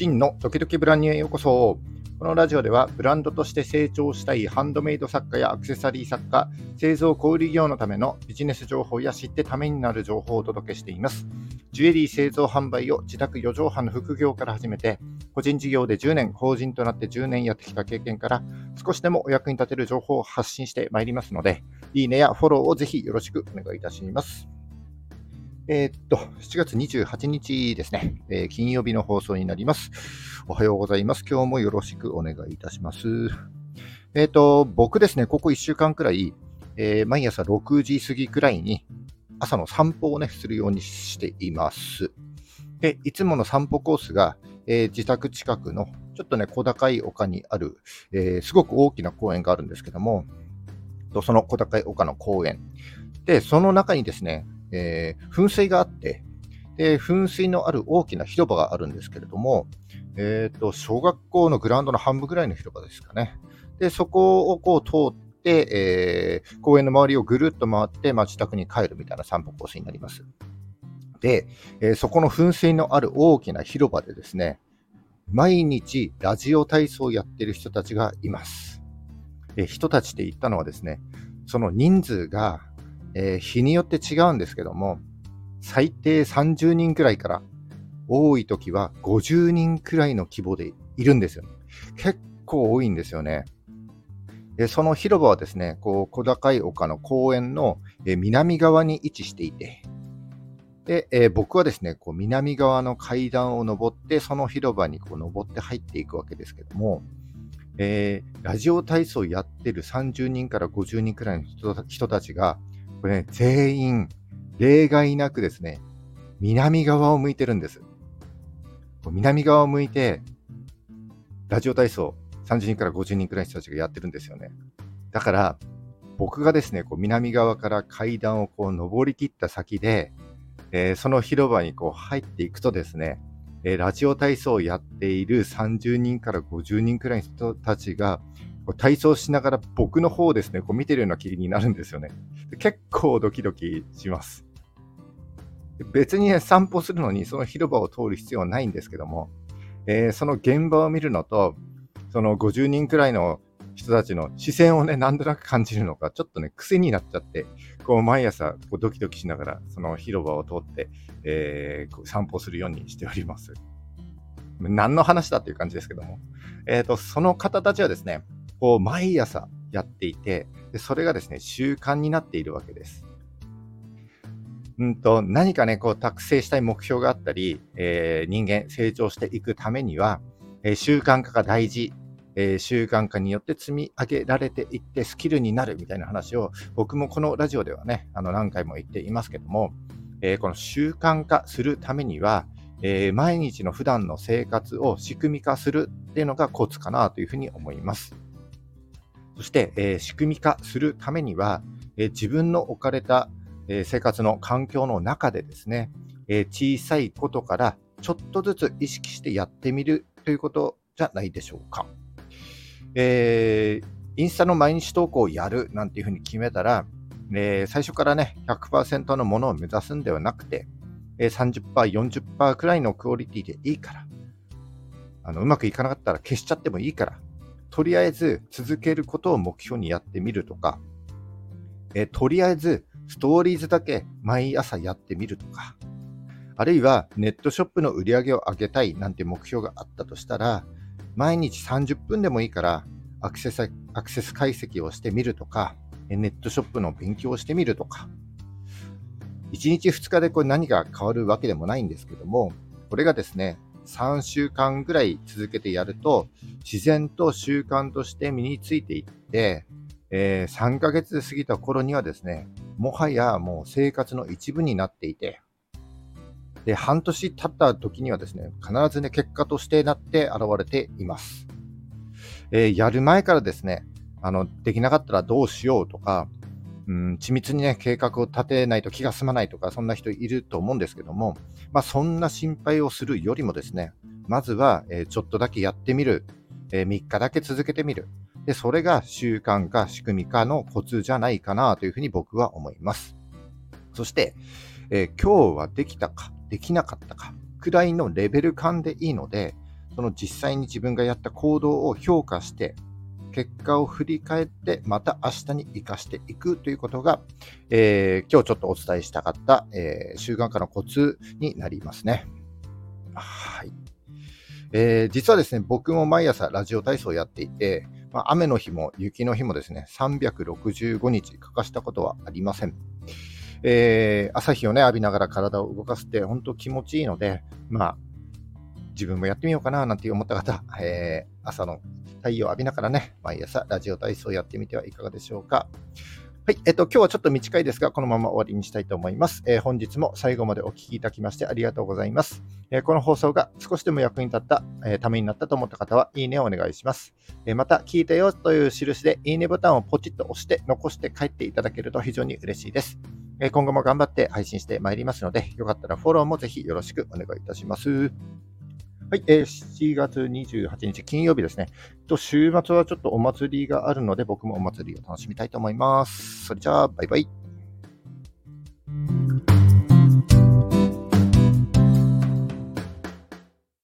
真のドキドキブランニュへようこそ。このラジオではブランドとして成長したいハンドメイド作家やアクセサリー作家、製造小売業のためのビジネス情報や知ってためになる情報をお届けしています。ジュエリー製造販売を自宅4畳半の副業から始めて、個人事業で10年、法人となって10年やってきた経験から、少しでもお役に立てる情報を発信してまいりますので、いいねやフォローをぜひよろしくお願いいたします。えー、っと、7月28日ですね、えー、金曜日の放送になります。おはようございます。今日もよろしくお願いいたします。えー、っと、僕ですね、ここ1週間くらい、え毎朝6時過ぎくらいに朝の散歩をね、するようにしています。で、いつもの散歩コースが、え自宅近くのちょっとね、小高い丘にある、えすごく大きな公園があるんですけども、その小高い丘の公園。で、その中にですね、えー、噴水があって、で、噴水のある大きな広場があるんですけれども、えっ、ー、と、小学校のグラウンドの半分ぐらいの広場ですかね。で、そこをこう通って、えー、公園の周りをぐるっと回って、まあ、自宅に帰るみたいな散歩コースになります。で、えー、そこの噴水のある大きな広場でですね、毎日ラジオ体操をやっている人たちがいます。え人たちって言ったのはですね、その人数がえー、日によって違うんですけども、最低30人くらいから、多い時は50人くらいの規模でいるんですよ、結構多いんですよね。でその広場はですね、こう小高い丘の公園の、南側に位置していて、で、えー、僕はですね、こう南側の階段を登って、その広場にこう登って入っていくわけですけども、えー、ラジオ体操やってる30人から50人くらいの人たちが、これね、全員、例外なくですね、南側を向いてるんです。南側を向いて、ラジオ体操、30人から50人くらいの人たちがやってるんですよね。だから、僕がですね、こう南側から階段をこう登り切った先で、えー、その広場にこう入っていくとですね、えー、ラジオ体操をやっている30人から50人くらいの人たちが、体操しながら僕の方をですね、こう見てるような気になるんですよね。結構ドキドキします。別にね、散歩するのにその広場を通る必要はないんですけども、えー、その現場を見るのと、その50人くらいの人たちの視線をね、なんとなく感じるのが、ちょっとね、癖になっちゃって、こう毎朝こうドキドキしながら、その広場を通って、えー、散歩するようにしております。何の話だっていう感じですけども。えっ、ー、と、その方たちはですね、こう毎朝やっていてで、それがですね、習慣になっているわけです。うんと、何かね、こう達成したい目標があったり、えー、人間成長していくためには、えー、習慣化が大事、えー、習慣化によって積み上げられていってスキルになるみたいな話を僕もこのラジオではね、あの何回も言っていますけども、えこの習慣化するためには、え毎日の普段の生活を仕組み化するっていうのがコツかなというふうに思います。そして、えー、仕組み化するためには、えー、自分の置かれた、えー、生活の環境の中でですね、え小さいことからちょっとずつ意識してやってみるということじゃないでしょうか。えインスタの毎日投稿をやるなんていうふうに決めたら、え最初からね、100%のものを目指すんではなくて、え30%、40%くらいのクオリティでいいから、あのうまくいかなかったら消しちゃってもいいから、とりあえず続けることを目標にやってみるとか、えとりあえずストーリーズだけ毎朝やってみるとか、あるいはネットショップの売り上げを上げたいなんて目標があったとしたら、毎日30分でもいいからアクセスアクセス解析をしてみるとか、ネットショップの勉強をしてみるとか、1日2日でこれ何が変わるわけでもないんですけども、これがですね、3週間ぐらい続けてやると、自然と習慣として身についていって、えー、3ヶ月過ぎた頃にはですね、もはやもう生活の一部になっていて、で、半年経った時にはですね、必ずね、結果としてなって現れています。えー、やる前からですね、あの、できなかったらどうしようとか、うん、緻密にね、計画を立てないと気が済まないとか、そんな人いると思うんですけども、まあ、そんな心配をするよりもですね、まずは、え、ちょっとだけやってみる、え、3日だけ続けてみる。で、それが習慣化、仕組み化のコツじゃないかなというふうに僕は思います。そして、えー、今日はできたか、できなかったか、くらいのレベル感でいいので、その実際に自分がやった行動を評価して、結果を振り返って、また明日に生かしていくということが、えー、今日ちょっとお伝えしたかった、えー、習慣化のコツになりますね。はい。えー、実はですね、僕も毎朝ラジオ体操をやっていて、まあ、雨の日も雪の日もですね、365日欠かしたことはありません。えー、朝日をね、浴びながら体を動かすって本当気持ちいいので、まあ、自分もやってみようかななんて思った方、えー、朝の太陽を浴びながらね、毎朝ラジオ体操をやってみてはいかがでしょうか。はい、えっと、今日はちょっと短いですが、このまま終わりにしたいと思います。えー、本日も最後までお聴きいただきましてありがとうございます。えー、この放送が少しでも役に立った、えー、ためになったと思った方は、いいねをお願いします。えまた、聞いたよという印で、いいねボタンをポチッと押して残して帰っていただけると非常に嬉しいです。え今後も頑張って配信してまいりますので、よかったらフォローもぜひよろしくお願いいたします。はい、えー、7月28日金曜日ですね。と週末はちょっとお祭りがあるので、僕もお祭りを楽しみたいと思います。それじゃあ、バイバイ。